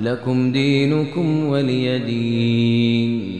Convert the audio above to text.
لكم دينكم ولي دين.